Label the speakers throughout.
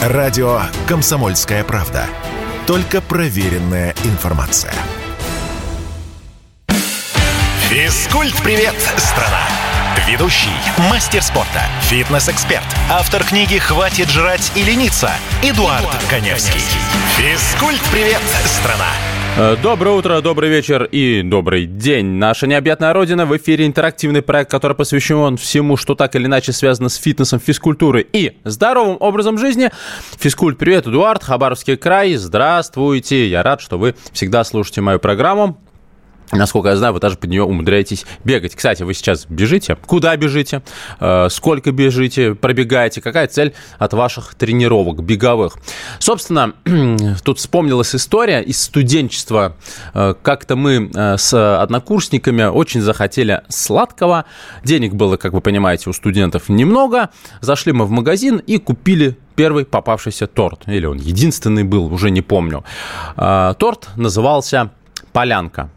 Speaker 1: Радио «Комсомольская правда». Только проверенная информация. Физкульт-привет, страна! Ведущий, мастер спорта, фитнес-эксперт, автор книги «Хватит жрать и лениться» Эдуард, Эдуард Коневский. Физкульт-привет, страна!
Speaker 2: Э, доброе утро, добрый вечер и добрый день. Наша необъятная родина в эфире интерактивный проект, который посвящен всему, что так или иначе связано с фитнесом, физкультурой и здоровым образом жизни. Физкульт, привет, Эдуард, Хабаровский край, здравствуйте. Я рад, что вы всегда слушаете мою программу. Насколько я знаю, вы даже под нее умудряетесь бегать. Кстати, вы сейчас бежите? Куда бежите? Э, сколько бежите? Пробегаете? Какая цель от ваших тренировок беговых? Собственно, тут вспомнилась история из студенчества. Э, как-то мы э, с однокурсниками очень захотели сладкого. Денег было, как вы понимаете, у студентов немного. Зашли мы в магазин и купили первый попавшийся торт. Или он единственный был, уже не помню. Торт назывался «Полянка».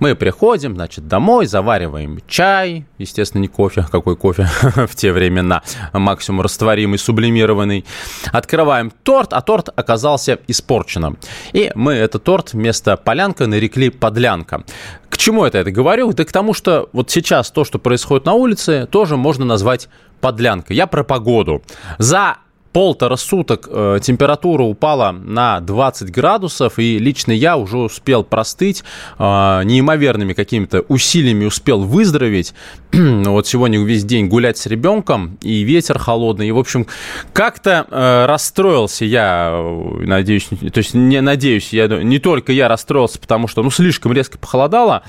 Speaker 2: Мы приходим, значит, домой, завариваем чай, естественно, не кофе, какой кофе в те времена, максимум растворимый, сублимированный. Открываем торт, а торт оказался испорченным. И мы этот торт вместо полянка нарекли подлянка. К чему это это говорю? Да к тому, что вот сейчас то, что происходит на улице, тоже можно назвать подлянкой. Я про погоду. За полтора суток э, температура упала на 20 градусов, и лично я уже успел простыть, э, неимоверными какими-то усилиями успел выздороветь. вот сегодня весь день гулять с ребенком, и ветер холодный, и, в общем, как-то э, расстроился я, э, надеюсь, то есть не надеюсь, я, не только я расстроился, потому что, ну, слишком резко похолодало,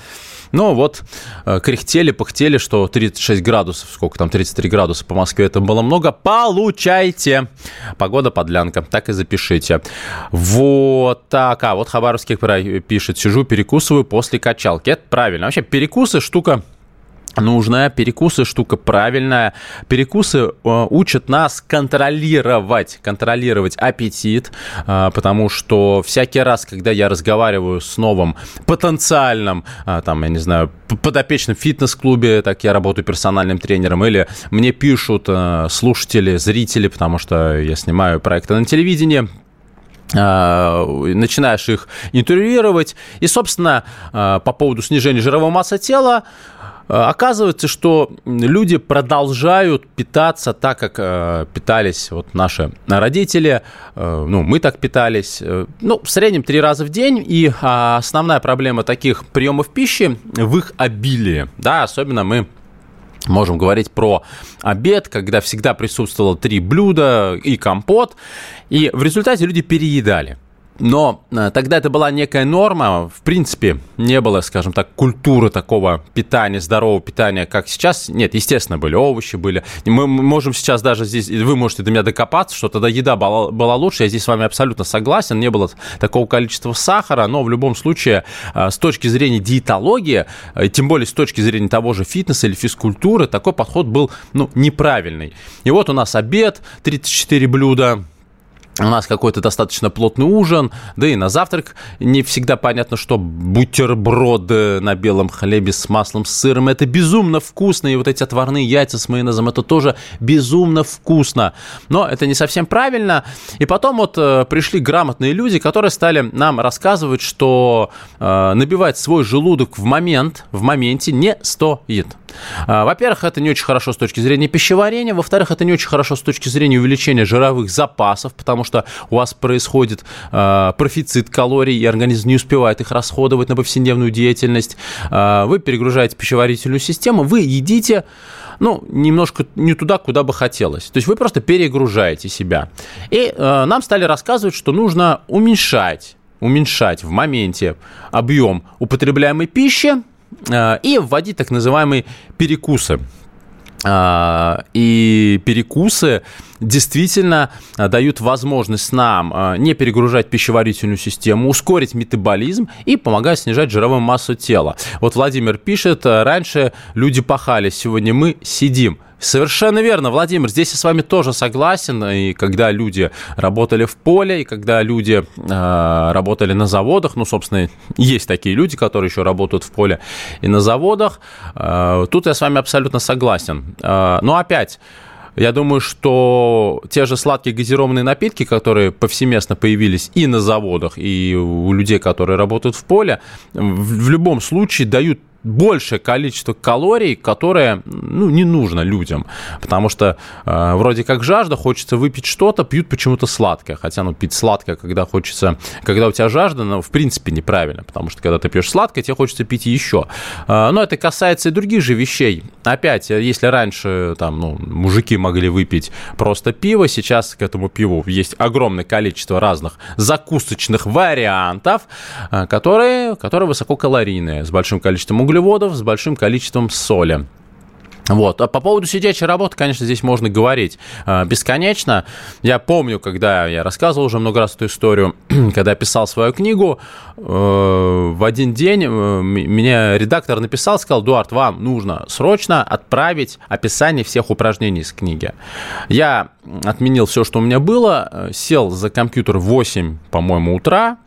Speaker 2: но вот э, кряхтели, пыхтели, что 36 градусов, сколько там, 33 градуса по Москве, это было много. Получайте! Погода подлянка, так и запишите. Вот так. А вот Хабаровский пишет, сижу, перекусываю после качалки. Это правильно. Вообще перекусы штука нужная, перекусы штука правильная. Перекусы э, учат нас контролировать, контролировать аппетит, э, потому что всякий раз, когда я разговариваю с новым потенциальным, э, там, я не знаю, подопечным фитнес-клубе, так я работаю персональным тренером, или мне пишут слушатели, зрители, потому что я снимаю проекты на телевидении, начинаешь их интервьюировать. И, собственно, по поводу снижения жировой массы тела, оказывается, что люди продолжают питаться так, как э, питались вот наши родители, э, ну, мы так питались, ну, в среднем три раза в день, и а, основная проблема таких приемов пищи в их обилии, да, особенно мы Можем говорить про обед, когда всегда присутствовало три блюда и компот, и в результате люди переедали. Но э, тогда это была некая норма. В принципе, не было, скажем так, культуры такого питания, здорового питания, как сейчас. Нет, естественно, были овощи, были. Мы можем сейчас даже здесь, вы можете до меня докопаться, что тогда еда была, была лучше. Я здесь с вами абсолютно согласен. Не было такого количества сахара, но в любом случае, э, с точки зрения диетологии, э, тем более с точки зрения того же фитнеса или физкультуры, такой подход был ну, неправильный. И вот у нас обед, 34 блюда, у нас какой-то достаточно плотный ужин, да и на завтрак не всегда понятно, что бутерброды на белом хлебе с маслом, с сыром, это безумно вкусно, и вот эти отварные яйца с майонезом, это тоже безумно вкусно. Но это не совсем правильно. И потом вот э, пришли грамотные люди, которые стали нам рассказывать, что э, набивать свой желудок в момент, в моменте не стоит. Э, во-первых, это не очень хорошо с точки зрения пищеварения, во-вторых, это не очень хорошо с точки зрения увеличения жировых запасов, потому что у вас происходит э, профицит калорий, и организм не успевает их расходовать на повседневную деятельность. Э, вы перегружаете пищеварительную систему, вы едите ну, немножко не туда, куда бы хотелось. То есть вы просто перегружаете себя. И э, нам стали рассказывать, что нужно уменьшать, уменьшать в моменте объем употребляемой пищи и вводить так называемые перекусы. А, и перекусы действительно а, дают возможность нам не перегружать пищеварительную систему, ускорить метаболизм и помогать снижать жировую массу тела. Вот Владимир пишет, раньше люди пахали, сегодня мы сидим. Совершенно верно, Владимир, здесь я с вами тоже согласен. И когда люди работали в поле, и когда люди э, работали на заводах, ну, собственно, есть такие люди, которые еще работают в поле и на заводах, э, тут я с вами абсолютно согласен. Э, но опять, Я думаю, что те же сладкие газированные напитки, которые повсеместно появились и на заводах, и у людей, которые работают в поле, в любом случае дают большее количество калорий, которое ну, не нужно людям. Потому что э, вроде как жажда, хочется выпить что-то, пьют почему-то сладкое. Хотя, ну, пить сладкое, когда хочется, когда у тебя жажда, ну, в принципе, неправильно. Потому что, когда ты пьешь сладкое, тебе хочется пить еще. Э, но это касается и других же вещей. Опять, если раньше там, ну, мужики могли выпить просто пиво, сейчас к этому пиву есть огромное количество разных закусочных вариантов, э, которые, которые высококалорийные, с большим количеством углеводов углеводов с большим количеством соли. Вот. А по поводу сидячей работы, конечно, здесь можно говорить э, бесконечно. Я помню, когда я рассказывал уже много раз эту историю, когда писал свою книгу, э, в один день э, меня редактор написал, сказал, Дуарт, вам нужно срочно отправить описание всех упражнений из книги. Я отменил все, что у меня было, э, сел за компьютер в 8, по-моему, утра,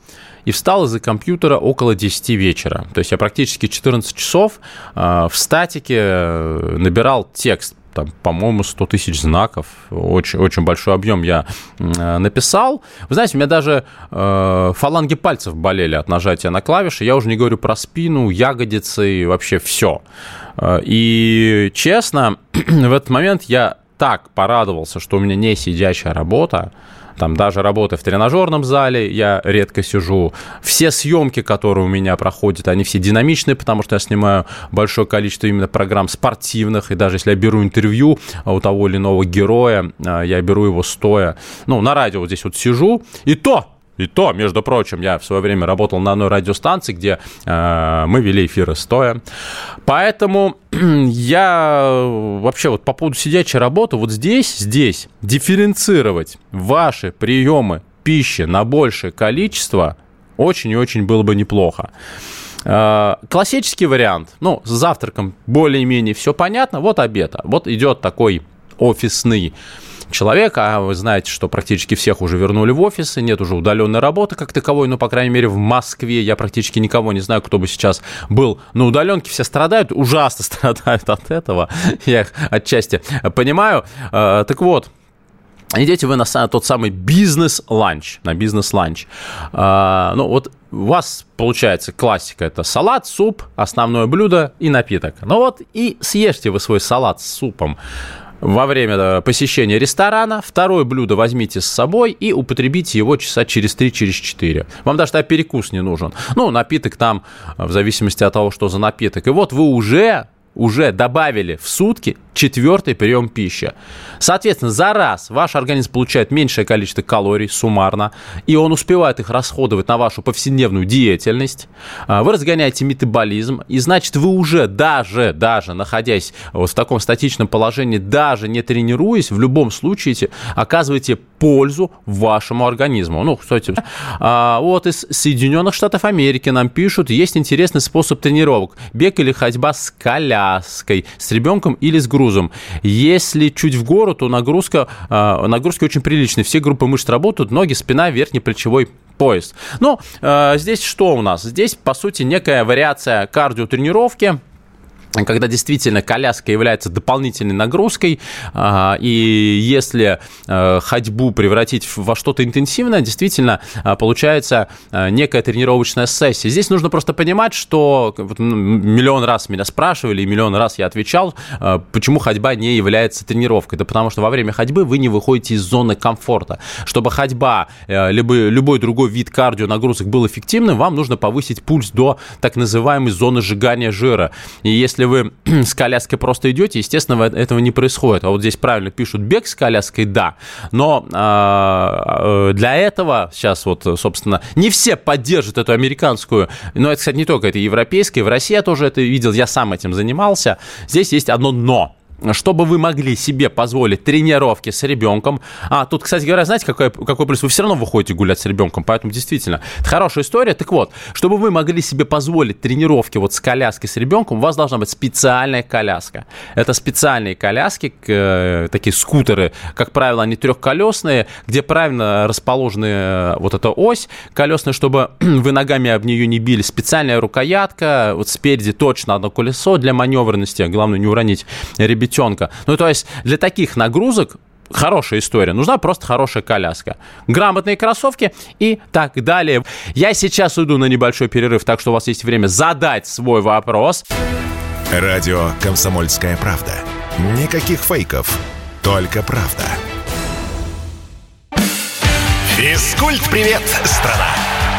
Speaker 2: и встал из-за компьютера около 10 вечера. То есть я практически 14 часов э, в статике э, набирал текст там, по-моему, 100 тысяч знаков, очень, очень большой объем я э, написал. Вы знаете, у меня даже э, фаланги пальцев болели от нажатия на клавиши, я уже не говорю про спину, ягодицы и вообще все. И честно, в этот момент я так порадовался, что у меня не сидящая работа, там даже работая в тренажерном зале, я редко сижу. Все съемки, которые у меня проходят, они все динамичные, потому что я снимаю большое количество именно программ спортивных, и даже если я беру интервью у того или иного героя, а, я беру его стоя. Ну, на радио вот здесь вот сижу, и то и то, между прочим, я в свое время работал на одной радиостанции, где э, мы вели эфиры стоя. Поэтому я вообще вот по поводу сидячей работы, вот здесь, здесь дифференцировать ваши приемы пищи на большее количество очень и очень было бы неплохо. Э, классический вариант, ну, с завтраком более-менее все понятно, вот обед, вот идет такой офисный человека, а вы знаете, что практически всех уже вернули в офисы, нет уже удаленной работы как таковой, ну, по крайней мере, в Москве я практически никого не знаю, кто бы сейчас был на удаленке, все страдают, ужасно страдают от этого, я их отчасти понимаю. Э, так вот, Идете вы на тот самый бизнес-ланч, на бизнес-ланч. А, ну, вот у вас получается классика, это салат, суп, основное блюдо и напиток. Ну вот и съешьте вы свой салат с супом во время посещения ресторана. Второе блюдо возьмите с собой и употребите его часа через 3, через 4. Вам даже перекус не нужен. Ну, напиток там, в зависимости от того, что за напиток. И вот вы уже уже добавили в сутки четвертый прием пищи. Соответственно, за раз ваш организм получает меньшее количество калорий суммарно, и он успевает их расходовать на вашу повседневную деятельность. А, вы разгоняете метаболизм, и значит, вы уже даже, даже находясь вот в таком статичном положении, даже не тренируясь, в любом случае оказываете пользу вашему организму. Ну, кстати, а, вот из Соединенных Штатов Америки нам пишут, есть интересный способ тренировок. Бег или ходьба с коляской, с ребенком или с грузом грузом. Если чуть в гору, то нагрузка, а, нагрузки очень приличные. Все группы мышц работают, ноги, спина, верхний плечевой пояс. Но э, здесь что у нас? Здесь, по сути, некая вариация кардиотренировки, когда действительно коляска является дополнительной нагрузкой, а, и если э, ходьбу превратить во что-то интенсивное, действительно а, получается э, некая тренировочная сессия. Здесь нужно просто понимать, что миллион раз меня спрашивали, и миллион раз я отвечал, э, почему ходьба не является тренировкой. Да потому что во время ходьбы вы не выходите из зоны комфорта. Чтобы ходьба, либо любой другой вид кардио нагрузок был эффективным, вам нужно повысить пульс до так называемой зоны сжигания жира. И если вы с коляской просто идете, естественно, этого не происходит. А вот здесь правильно пишут бег с коляской, да. Но э, для этого сейчас вот, собственно, не все поддержат эту американскую, но это, кстати, не только это европейская, в России я тоже это видел, я сам этим занимался. Здесь есть одно но чтобы вы могли себе позволить тренировки с ребенком. А, тут, кстати говоря, знаете, какой, какой плюс? Вы все равно выходите гулять с ребенком, поэтому действительно, это хорошая история. Так вот, чтобы вы могли себе позволить тренировки вот с коляской с ребенком, у вас должна быть специальная коляска. Это специальные коляски, э, такие скутеры, как правило, они трехколесные, где правильно расположены э, вот эта ось колесная, чтобы вы ногами об нее не били. Специальная рукоятка, вот спереди точно одно колесо для маневренности, главное не уронить ребят плетенка. Ну, то есть для таких нагрузок хорошая история. Нужна просто хорошая коляска. Грамотные кроссовки и так далее. Я сейчас уйду на небольшой перерыв, так что у вас есть время задать свой вопрос.
Speaker 1: Радио «Комсомольская правда». Никаких фейков, только правда. Физкульт-привет, страна!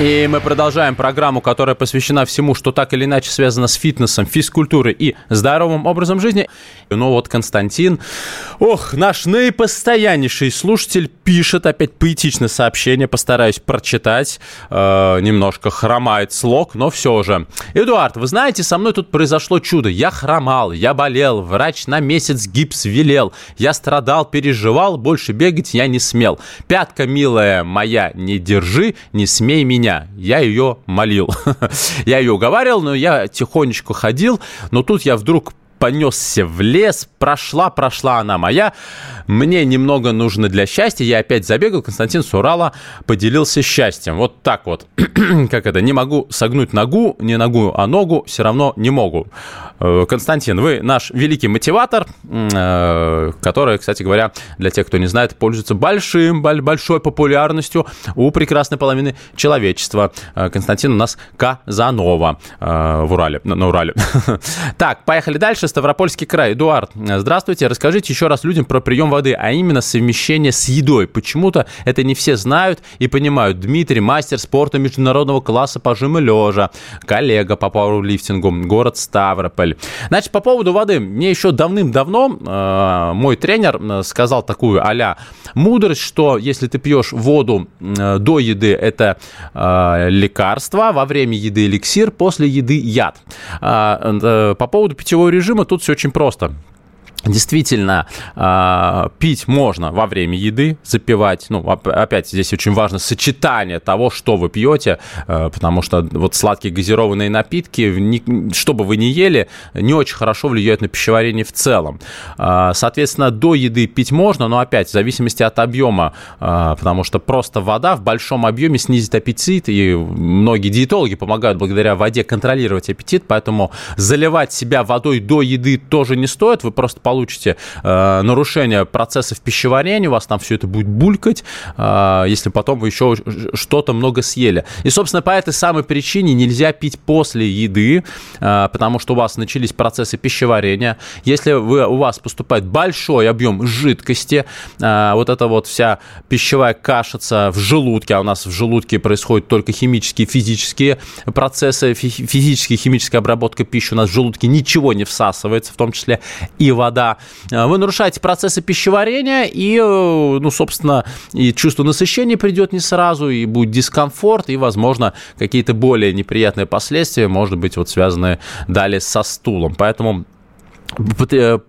Speaker 2: И мы продолжаем программу, которая посвящена всему, что так или иначе связано с фитнесом, физкультурой и здоровым образом жизни. Ну вот Константин, ох, наш наипостояннейший слушатель пишет опять поэтичное сообщение, постараюсь прочитать. Э, немножко хромает слог, но все же. Эдуард, вы знаете, со мной тут произошло чудо. Я хромал, я болел, врач на месяц гипс велел. Я страдал, переживал, больше бегать я не смел. Пятка, милая моя, не держи, не смей меня меня. Я ее молил. я ее уговаривал, но я тихонечко ходил. Но тут я вдруг понесся в лес, прошла, прошла она моя. Мне немного нужно для счастья. Я опять забегал. Константин Сурала поделился счастьем. Вот так вот. как это? Не могу согнуть ногу, не ногу, а ногу все равно не могу. Э, Константин, вы наш великий мотиватор, э, который, кстати говоря, для тех, кто не знает, пользуется большим, большой популярностью у прекрасной половины человечества. Э, Константин у нас Казанова в Урале, на Урале. так, поехали дальше. Ставропольский край. Эдуард, здравствуйте. Расскажите еще раз людям про прием воды, а именно совмещение с едой. Почему-то это не все знают и понимают. Дмитрий, мастер спорта международного класса по жиму лежа, коллега по пауэрлифтингу, город Ставрополь. Значит, по поводу воды. Мне еще давным-давно э, мой тренер э, сказал такую а мудрость, что если ты пьешь воду э, до еды, это э, лекарство, во время еды эликсир, после еды яд. Э, э, по поводу питьевого режима тут все очень просто. Действительно, э, пить можно во время еды, запивать. Ну, опять здесь очень важно сочетание того, что вы пьете, э, потому что вот сладкие газированные напитки, что бы вы ни ели, не очень хорошо влияют на пищеварение в целом. Э, соответственно, до еды пить можно, но опять в зависимости от объема, э, потому что просто вода в большом объеме снизит аппетит, и многие диетологи помогают благодаря воде контролировать аппетит, поэтому заливать себя водой до еды тоже не стоит, вы просто получите э, нарушение процессов пищеварения, у вас там все это будет булькать, э, если потом вы еще что-то много съели. И, собственно, по этой самой причине нельзя пить после еды, э, потому что у вас начались процессы пищеварения. Если вы, у вас поступает большой объем жидкости, э, вот эта вот вся пищевая кашица в желудке, а у нас в желудке происходят только химические, физические процессы, физическая, химическая обработка пищи, у нас в желудке ничего не всасывается, в том числе и вода, да. Э, вы нарушаете процессы пищеварения, и, э, ну, собственно, и чувство насыщения придет не сразу, и будет дискомфорт, и, возможно, какие-то более неприятные последствия, может быть, вот связанные далее со стулом. Поэтому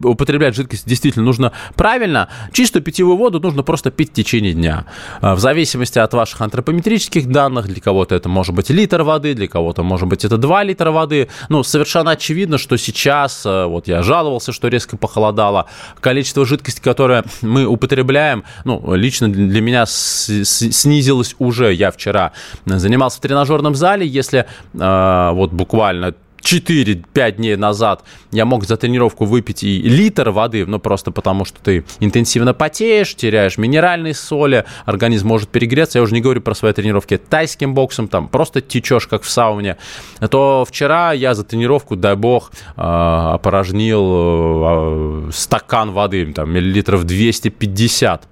Speaker 2: употреблять жидкость действительно нужно правильно. Чистую питьевую воду нужно просто пить в течение дня. Э, в зависимости от ваших антропометрических данных, для кого-то это может быть литр воды, для кого-то может быть это 2 литра воды. Ну, совершенно очевидно, что сейчас, э, вот я жаловался, что резко похолодало, количество жидкости, которое мы употребляем, ну, лично для меня снизилось уже. Я вчера занимался в тренажерном зале, если вот буквально 4-5 дней назад я мог за тренировку выпить и литр воды, ну просто потому, что ты интенсивно потеешь, теряешь минеральные соли, организм может перегреться. Я уже не говорю про свои тренировки тайским боксом, там просто течешь, как в сауне. То вчера я за тренировку, дай бог, а, опорожнил а, стакан воды, там, миллилитров 250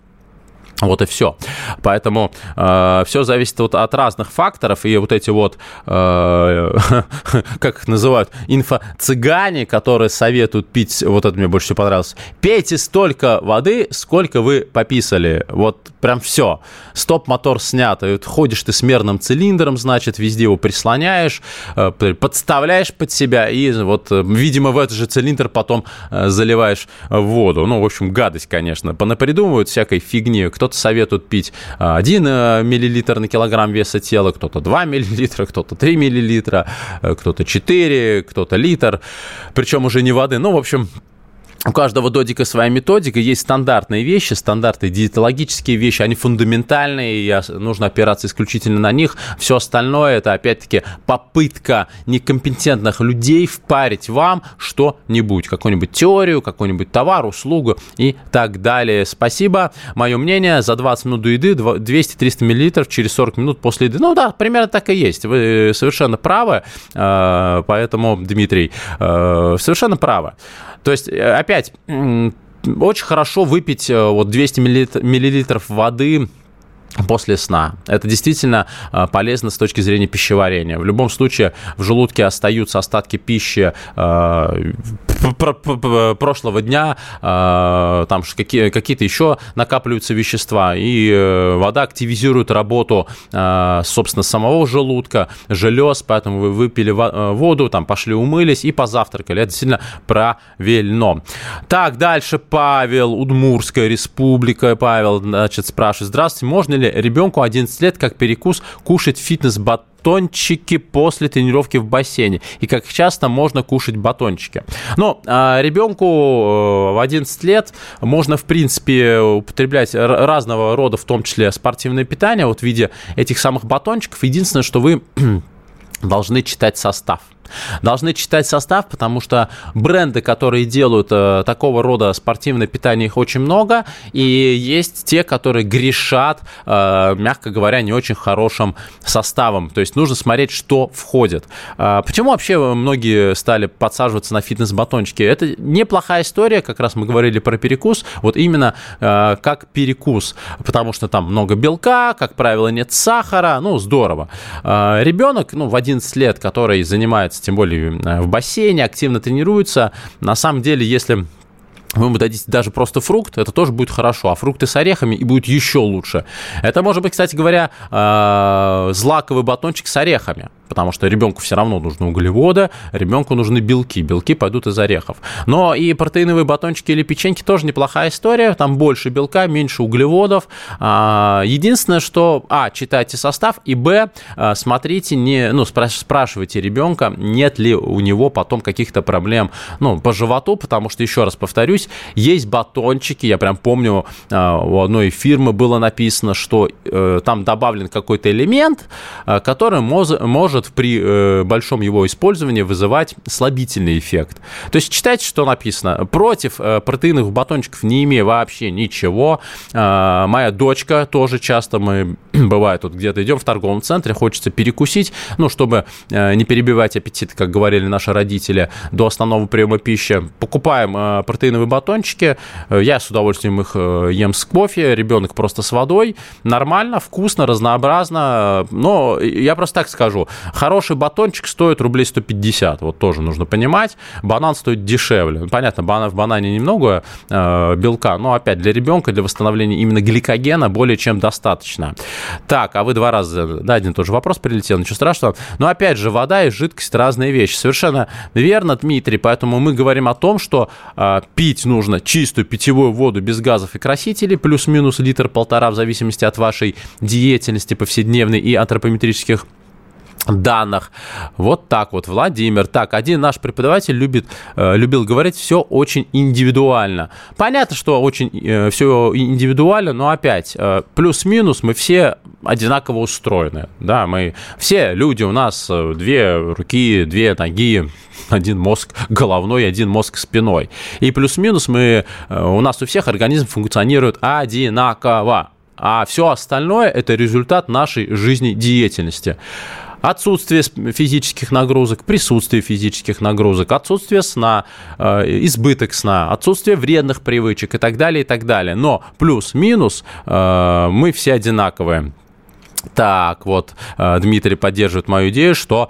Speaker 2: вот и все. Поэтому э, все зависит вот от разных факторов. И вот эти вот, э, как их называют, инфо-цыгане, которые советуют пить, вот это мне больше всего понравилось, пейте столько воды, сколько вы пописали. Вот прям все. Стоп-мотор снят. И вот ходишь ты с мерным цилиндром, значит, везде его прислоняешь, э, подставляешь под себя и вот, э, видимо, в этот же цилиндр потом э, заливаешь воду. Ну, в общем, гадость, конечно. Понапридумывают всякой фигни. Кто кто-то советует пить 1 э, миллилитр на килограмм веса тела, кто-то 2 миллилитра, кто-то 3 миллилитра, э, кто-то 4, кто-то литр, причем уже не воды. Ну, в общем, у каждого додика своя методика, есть стандартные вещи, стандартные диетологические вещи, они фундаментальные, и нужно опираться исключительно на них. Все остальное это, опять-таки, попытка некомпетентных людей впарить вам что-нибудь, какую-нибудь теорию, какой-нибудь товар, услугу и так далее. Спасибо. Мое мнение, за 20 минут до еды 200-300 мл через 40 минут после еды. Ну да, примерно так и есть. Вы совершенно правы, э, поэтому, Дмитрий, э, совершенно правы. То есть, э, опять, очень хорошо выпить э, вот 200 миллилитров воды после сна. Это действительно э, полезно с точки зрения пищеварения. В любом случае в желудке остаются остатки пищи прошлого дня, там какие-то еще накапливаются вещества, и вода активизирует работу, собственно, самого желудка, желез, поэтому вы выпили воду, там пошли умылись и позавтракали. Это действительно правильно. Так, дальше Павел, Удмурская республика. Павел, значит, спрашивает, здравствуйте, можно ли ребенку 11 лет как перекус кушать фитнес-батон батончики после тренировки в бассейне и как часто можно кушать батончики. Но а, ребенку э, в 11 лет можно, в принципе, употреблять разного рода, в том числе спортивное питание, вот в виде этих самых батончиков. Единственное, что вы должны читать состав. Должны читать состав, потому что бренды, которые делают э, такого рода спортивное питание, их очень много, и есть те, которые грешат, э, мягко говоря, не очень хорошим составом. То есть нужно смотреть, что входит. Э, почему вообще многие стали подсаживаться на фитнес-батончики? Это неплохая история, как раз мы говорили про перекус, вот именно э, как перекус, потому что там много белка, как правило, нет сахара, ну, здорово. Э, ребенок, ну, в 11 лет, который занимается тем более э, в бассейне, активно тренируется. На самом деле, если вы ему дадите даже просто фрукт, это тоже будет хорошо, а фрукты с орехами и будет еще лучше. Это может быть, кстати говоря, э, злаковый батончик с орехами потому что ребенку все равно нужны углеводы, ребенку нужны белки, белки пойдут из орехов. Но и протеиновые батончики или печеньки тоже неплохая история, там больше белка, меньше углеводов. А, единственное, что, а, читайте состав, и, б, а, смотрите, не, ну, спрашивайте ребенка, нет ли у него потом каких-то проблем, ну, по животу, потому что, еще раз повторюсь, есть батончики, я прям помню, а, у одной фирмы было написано, что э, там добавлен какой-то элемент, который может может при э, большом его использовании вызывать слабительный эффект. То есть читайте, что написано. Против э, протеиновых батончиков не имея вообще ничего. Э, моя дочка тоже часто мы бывает вот где-то идем в торговом центре, хочется перекусить, ну, чтобы э, не перебивать аппетит, как говорили наши родители, до основного приема пищи. Покупаем э, протеиновые батончики. Э, я с удовольствием их э, ем с кофе, ребенок просто с водой. Нормально, вкусно, разнообразно. Но я просто так скажу, Хороший батончик стоит рублей 150, вот тоже нужно понимать. Банан стоит дешевле. Понятно, банан, в банане немного э, белка, но опять для ребенка, для восстановления именно гликогена более чем достаточно. Так, а вы два раза, да, один тоже вопрос прилетел, ничего страшного. Но опять же, вода и жидкость разные вещи. Совершенно верно, Дмитрий, поэтому мы говорим о том, что э, пить нужно чистую питьевую воду без газов и красителей, плюс-минус литр-полтора в зависимости от вашей деятельности повседневной и антропометрических данных. Вот так вот, Владимир. Так, один наш преподаватель любит, э, любил говорить, все очень индивидуально. Понятно, что очень э, все индивидуально, но опять, э, плюс-минус мы все одинаково устроены. Да, мы все люди, у нас э, две руки, две ноги, один мозг головной, один мозг спиной. И плюс-минус мы, э, у нас у всех организм функционирует одинаково. А все остальное – это результат нашей жизнедеятельности. Отсутствие физических нагрузок, присутствие физических нагрузок, отсутствие сна, э, избыток сна, отсутствие вредных привычек и так далее, и так далее. Но плюс-минус э, мы все одинаковые. Так, вот э, Дмитрий поддерживает мою идею, что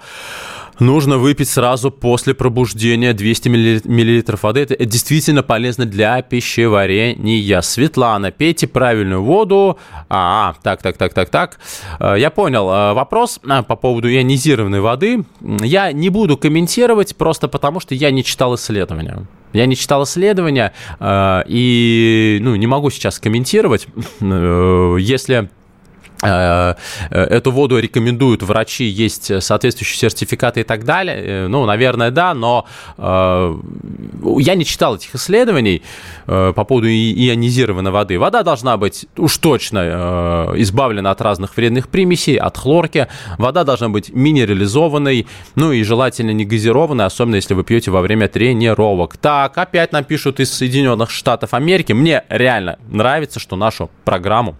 Speaker 2: нужно выпить сразу после пробуждения 200 мл воды. Это действительно полезно для пищеварения. Светлана, пейте правильную воду. А, так, так, так, так, так. Э, я понял э, вопрос э, по поводу ионизированной воды. Я не буду комментировать просто потому, что я не читал исследования. Я не читал исследования и ну, не могу сейчас комментировать. Если эту воду рекомендуют врачи, есть соответствующие сертификаты и так далее. Э, ну, наверное, да, но э, я не читал этих исследований э, по поводу ионизированной воды. Вода должна быть уж точно э, избавлена от разных вредных примесей, от хлорки. Вода должна быть минерализованной, ну и желательно не газированной, особенно если вы пьете во время тренировок. Так, опять нам пишут из Соединенных Штатов Америки. Мне реально нравится, что нашу программу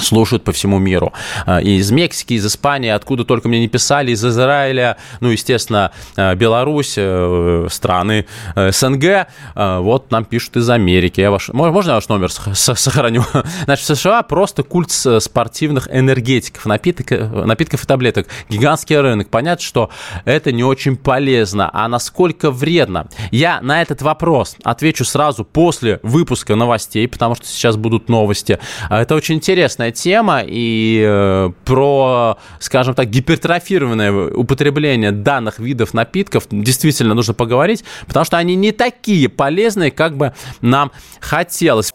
Speaker 2: слушают по всему миру. А, и из Мексики, из Испании, откуда только мне не писали, из Израиля, ну, естественно, а, Беларусь, э, страны э, СНГ. А, вот нам пишут из Америки. Я ваш... Можно я ваш номер сохраню? Значит, в США просто культ спортивных энергетиков, напиток, напитков и таблеток. Гигантский рынок. Понятно, что это не очень полезно. А насколько вредно? Я на этот вопрос отвечу сразу после выпуска новостей, потому что сейчас будут новости. Это очень интересно интересная тема, и э, про, скажем так, гипертрофированное употребление данных видов напитков действительно нужно поговорить, потому что они не такие полезные, как бы нам хотелось.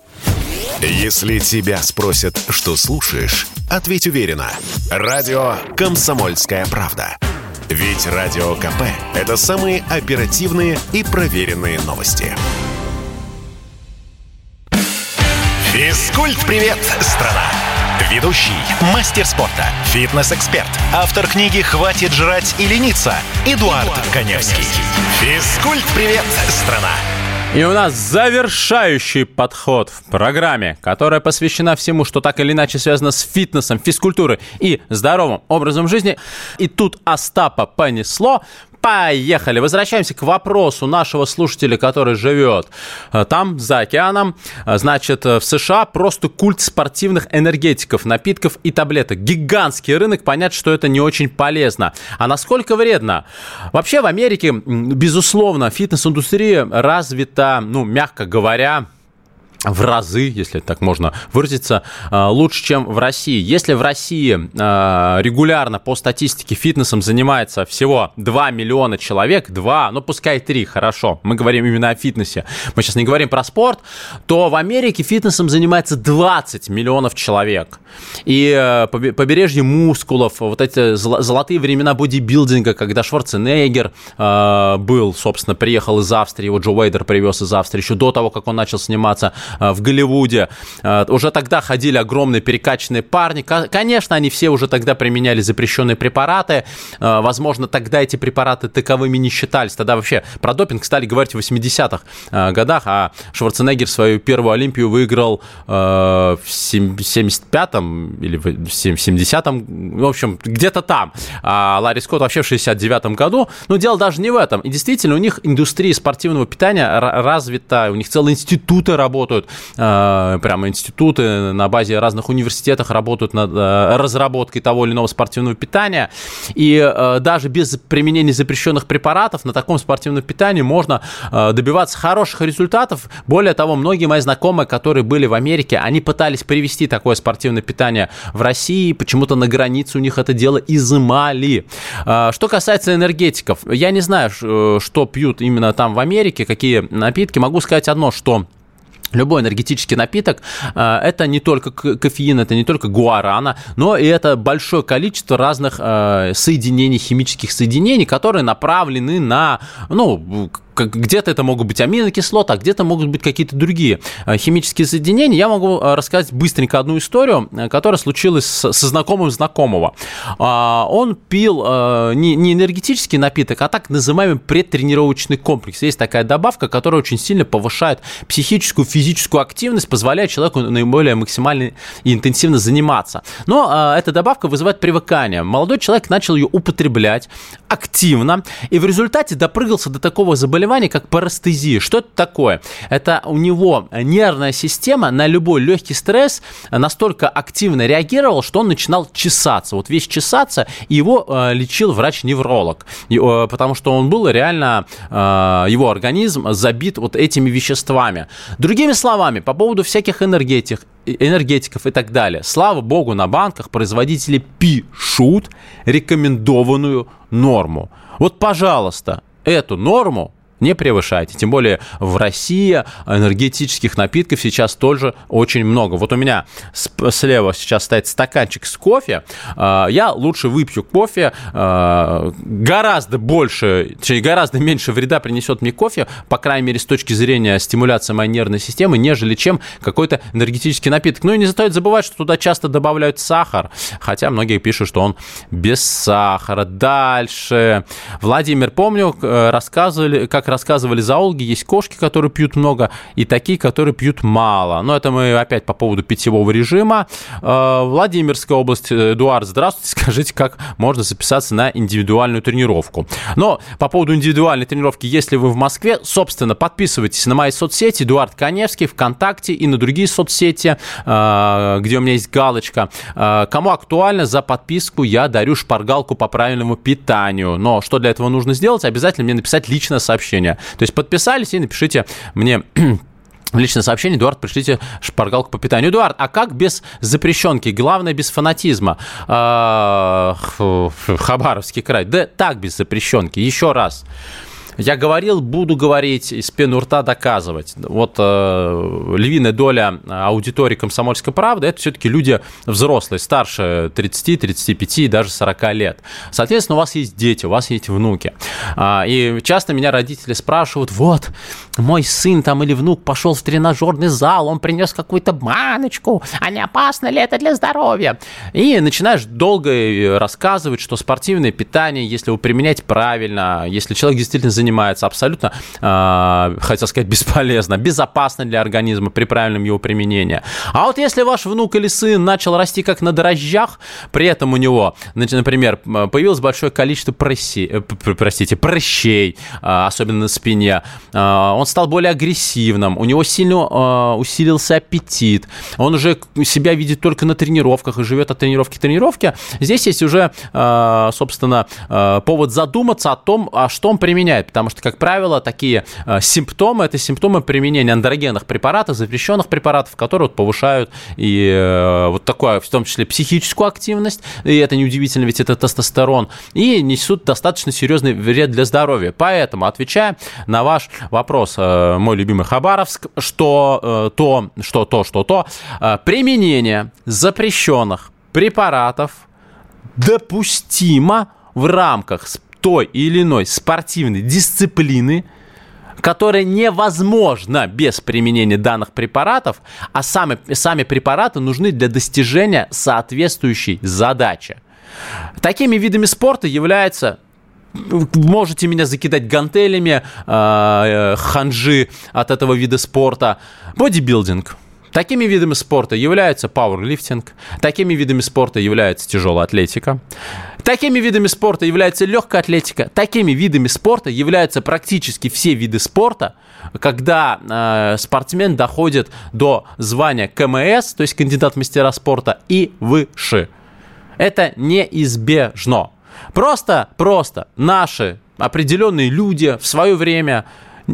Speaker 1: Если тебя спросят, что слушаешь, ответь уверенно. Радио «Комсомольская правда». Ведь Радио КП – это самые оперативные и проверенные новости. Физкульт-привет, страна! Ведущий, мастер спорта, фитнес-эксперт, автор книги «Хватит жрать и лениться» Эдуард, Эдуард Коневский. Физкульт-привет, страна!
Speaker 2: И у нас завершающий подход в программе, которая посвящена всему, что так или иначе связано с фитнесом, физкультурой и здоровым образом жизни. И тут Остапа понесло. Поехали! Возвращаемся к вопросу нашего слушателя, который живет э, там, за океаном. Э, значит, э, в США просто культ спортивных энергетиков, напитков и таблеток. Гигантский рынок, понятно, что это не очень полезно. А насколько вредно? Вообще в Америке, безусловно, фитнес-индустрия развита, ну, мягко говоря, в разы, если так можно выразиться, а, лучше, чем в России. Если в России а, регулярно по статистике фитнесом занимается всего 2 миллиона человек, 2, ну пускай 3, хорошо, мы говорим именно о фитнесе, мы сейчас не говорим про спорт, то в Америке фитнесом занимается 20 миллионов человек. И э, побережье мускулов, вот эти золотые времена бодибилдинга, когда Шварценеггер э, был, собственно, приехал из Австрии, его Джо Уэйдер привез из Австрии, еще до того, как он начал сниматься в Голливуде. Э, уже тогда ходили огромные перекачанные парни. Конечно, они все уже тогда применяли запрещенные препараты. Э, возможно, тогда эти препараты таковыми не считались. Тогда вообще про допинг стали говорить в 80-х годах, а Шварценеггер свою первую Олимпию выиграл в 75-м или в 70-м, в общем, где-то там. А Ларри Скотт вообще в 69-м году. Но дело даже не в этом. И действительно, у них индустрия спортивного питания развита, у них целые институты работают работают э, прямо институты на базе разных университетов работают над э, разработкой того или иного спортивного питания. И э, даже без применения запрещенных препаратов на таком спортивном питании можно добиваться хороших результатов. Более того, многие мои знакомые, которые были в Америке, они пытались привести такое спортивное питание в России, почему-то на границе у них это дело изымали. Что касается энергетиков, я не знаю, что пьют именно там в Америке, какие напитки. Могу сказать одно, что Любой энергетический напиток э, это не только кофеин, это не только гуарана, но и это большое количество разных э, соединений, химических соединений, которые направлены на ну, где-то это могут быть аминокислоты, а где-то могут быть какие-то другие э, химические соединения. Я могу э, рассказать быстренько одну историю, э, которая случилась со знакомым знакомого. А, он пил не энергетический напиток, а так называемый предтренировочный комплекс. Есть такая добавка, которая очень сильно повышает психическую, физическую активность, позволяет человеку наиболее максимально и интенсивно заниматься. Но эта добавка вызывает привыкание. Молодой человек начал ее употреблять активно, и в результате допрыгался до такого заболевания, заболевание, как парестезия. Что это такое? Это у него нервная система на любой легкий стресс настолько активно реагировала, что он начинал чесаться. Вот весь чесаться, его э, лечил врач-невролог, э, потому что он был реально, э, его организм забит вот этими веществами. Другими словами, по поводу всяких энергетик, энергетиков и так далее. Слава богу, на банках производители пишут рекомендованную норму. Вот, пожалуйста, эту норму Не превышайте. Тем более в России энергетических напитков сейчас тоже очень много. Вот у меня слева сейчас стоит стаканчик с кофе. А, я лучше выпью кофе. А, гораздо больше, гораздо меньше вреда принесет мне кофе, по крайней мере, с точки зрения стимуляции моей нервной системы, нежели чем какой-то энергетический напиток. Ну и не стоит забывать, что туда часто добавляют сахар, хотя многие пишут, что он без сахара. Дальше. Владимир, помню, э, рассказывали, как рассказывали зоологи, есть кошки, которые пьют много, и такие, которые пьют мало. Но это мы опять по поводу питьевого режима. Э, Владимирская область, Эдуард, здравствуйте, скажите, как можно записаться на индивидуальную тренировку. Но по поводу индивидуальной тренировки, если вы в Москве, собственно, подписывайтесь на мои соцсети, Эдуард Коневский, ВКонтакте и на другие соцсети, э, где у меня есть галочка. Кому актуально, за подписку я дарю шпаргалку по правильному питанию. Но что для этого нужно сделать? Обязательно мне написать личное сообщение. То есть подписались и напишите мне личное сообщение, Эдуард, пришлите шпаргалку по питанию. Эдуард, а как без запрещенки? Главное, без фанатизма. А, Хабаровский край. Да так, без запрещенки. Еще раз. Я говорил, буду говорить, из пены рта доказывать. Вот э, львиная доля аудитории «Комсомольской правды» – это все-таки люди взрослые, старше 30, 35 и даже 40 лет. Соответственно, у вас есть дети, у вас есть внуки. А, и часто меня родители спрашивают, вот, мой сын там или внук пошел в тренажерный зал, он принес какую-то баночку, а не опасно ли это для здоровья? И начинаешь долго э, рассказывать, что спортивное питание, если вы применяете правильно, если человек действительно занимается абсолютно, э, хотел сказать, бесполезно, безопасно для организма при правильном его применении. А вот если ваш внук или сын начал расти как на дрожжах, при этом у него, например, появилось большое количество просей, э, простите, прыщей, э, особенно на спине, э, он стал более агрессивным, у него сильно усилился аппетит, он уже себя видит только на тренировках и живет от тренировки к тренировке, здесь есть уже, собственно, повод задуматься о том, а что он применяет потому что, как правило, такие э, симптомы – это симптомы применения андрогенных препаратов, запрещенных препаратов, которые вот повышают и э, вот такое, в том числе, психическую активность, и это неудивительно, ведь это тестостерон, и несут достаточно серьезный вред для здоровья. Поэтому, отвечая на ваш вопрос, э, мой любимый Хабаровск, что то, что то, что то, применение запрещенных препаратов допустимо в рамках той или иной спортивной дисциплины, которая невозможна без применения данных препаратов, а сами, сами препараты нужны для достижения соответствующей задачи. Такими видами спорта являются можете меня закидать гантелями, э, ханжи от этого вида спорта, бодибилдинг. Такими видами спорта являются пауэрлифтинг, такими видами спорта является тяжелая атлетика, такими видами спорта является легкая атлетика, такими видами спорта являются практически все виды спорта, когда э, спортсмен доходит до звания КМС, то есть кандидат в мастера спорта, и выше. Это неизбежно. Просто, просто наши определенные люди в свое время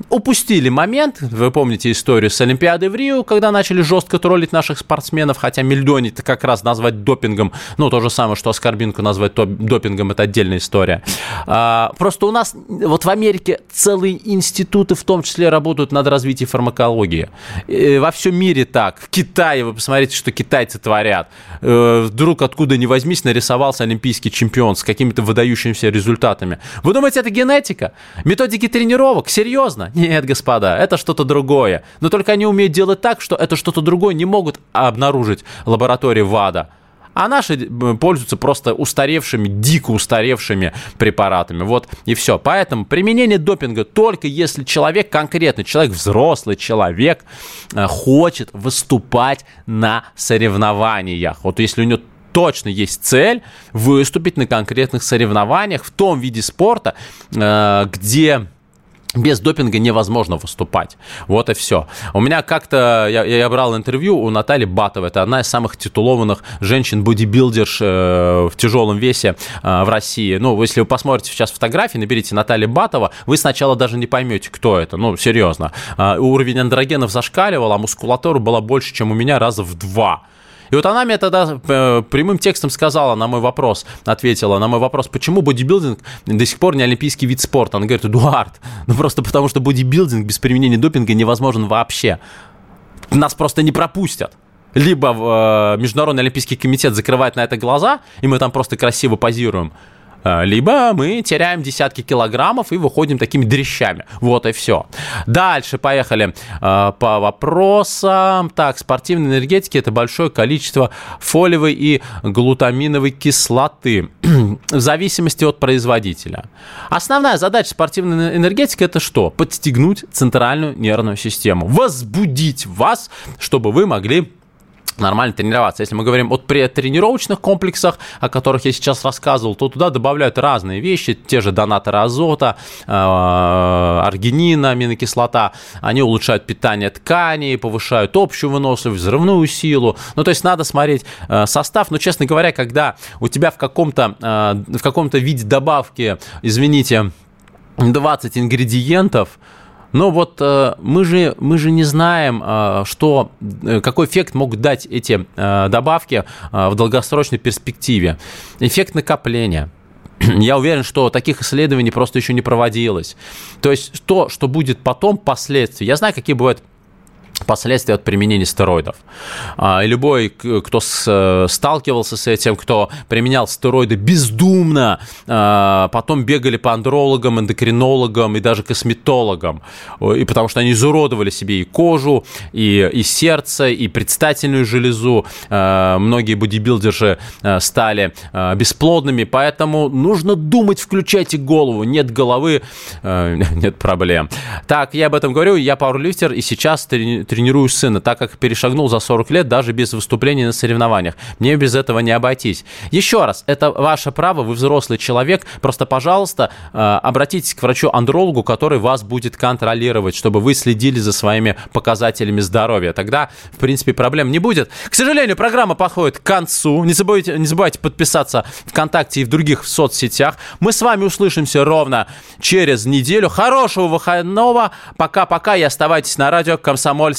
Speaker 2: упустили момент, вы помните историю с Олимпиадой в Рио, когда начали жестко троллить наших спортсменов, хотя мельдони это как раз назвать допингом, ну, то же самое, что Аскорбинку назвать допингом, это отдельная история. А, просто у нас, вот в Америке целые институты в том числе работают над развитием фармакологии. И во всем мире так. В Китае, вы посмотрите, что китайцы творят. Э, вдруг откуда ни возьмись нарисовался олимпийский чемпион с какими-то выдающимися результатами. Вы думаете, это генетика? Методики тренировок? Серьезно? Серьезно? Нет, господа, это что-то другое. Но только они умеют делать так, что это что-то другое не могут обнаружить лаборатории ВАДА. А наши э, пользуются просто устаревшими, дико устаревшими препаратами. Вот и все. Поэтому применение допинга только если человек, конкретный человек, взрослый человек, э, хочет выступать на соревнованиях. Вот если у него точно есть цель выступить на конкретных соревнованиях в том виде спорта, э, где без допинга невозможно выступать. Вот и все. У меня как-то, я, я брал интервью у Натальи Батовой, это одна из самых титулованных женщин-бодибилдерш э, в тяжелом весе э, в России. Ну, если вы посмотрите сейчас фотографии, наберите Наталья Батова, вы сначала даже не поймете, кто это. Ну, серьезно. Э, уровень андрогенов зашкаливал, а мускулатура была больше, чем у меня раза в два. И вот она мне тогда э, прямым текстом сказала на мой вопрос, ответила на мой вопрос, почему бодибилдинг до сих пор не олимпийский вид спорта. Она говорит, Эдуард, ну просто потому что бодибилдинг без применения допинга невозможен вообще. Нас просто не пропустят либо э, Международный Олимпийский комитет закрывает на это глаза, и мы там просто красиво позируем, либо мы теряем десятки килограммов и выходим такими дрещами. Вот и все. Дальше поехали э, по вопросам. Так, спортивной энергетики это большое количество фолиевой и глутаминовой кислоты в зависимости от производителя. Основная задача спортивной энергетики это что? Подстегнуть центральную нервную систему, возбудить вас, чтобы вы могли нормально тренироваться. Если мы говорим о тренировочных комплексах, о которых я сейчас рассказывал, то туда добавляют разные вещи, те же донаторы азота, э, аргинина, аминокислота, они улучшают питание тканей, повышают общую выносливость, взрывную силу. Ну, то есть надо смотреть э, состав, но, честно говоря, когда у тебя в каком-то э, в каком-то виде добавки, извините, 20 ингредиентов, но вот э, мы, же, мы же не знаем, э, что, э, какой эффект могут дать эти э, добавки э, в долгосрочной перспективе. Эффект накопления. Я уверен, что таких исследований просто еще не проводилось. То есть то, что будет потом, последствия. Я знаю, какие бывают последствия от применения стероидов. А, и любой, кто э, сталкивался с этим, кто применял стероиды бездумно, а, потом бегали по андрологам, эндокринологам и даже косметологам, и потому что они изуродовали себе и кожу, и, и сердце, и предстательную железу. А, многие бодибилдеры стали бесплодными, поэтому нужно думать, включайте голову. Нет головы, нет проблем. Так, я об этом говорю, я пауэрлифтер, и сейчас трени тренирую сына, так как перешагнул за 40 лет даже без выступлений на соревнованиях. Мне без этого не обойтись. Еще раз, это ваше право, вы взрослый человек. Просто, пожалуйста, э, обратитесь к врачу-андрологу, который вас будет контролировать, чтобы вы следили за своими показателями здоровья. Тогда, в принципе, проблем не будет. К сожалению, программа подходит к концу. Не забывайте, не забывайте подписаться ВКонтакте и в других соцсетях. Мы с вами услышимся ровно через неделю. Хорошего выходного. Пока-пока и оставайтесь на радио «Комсомольск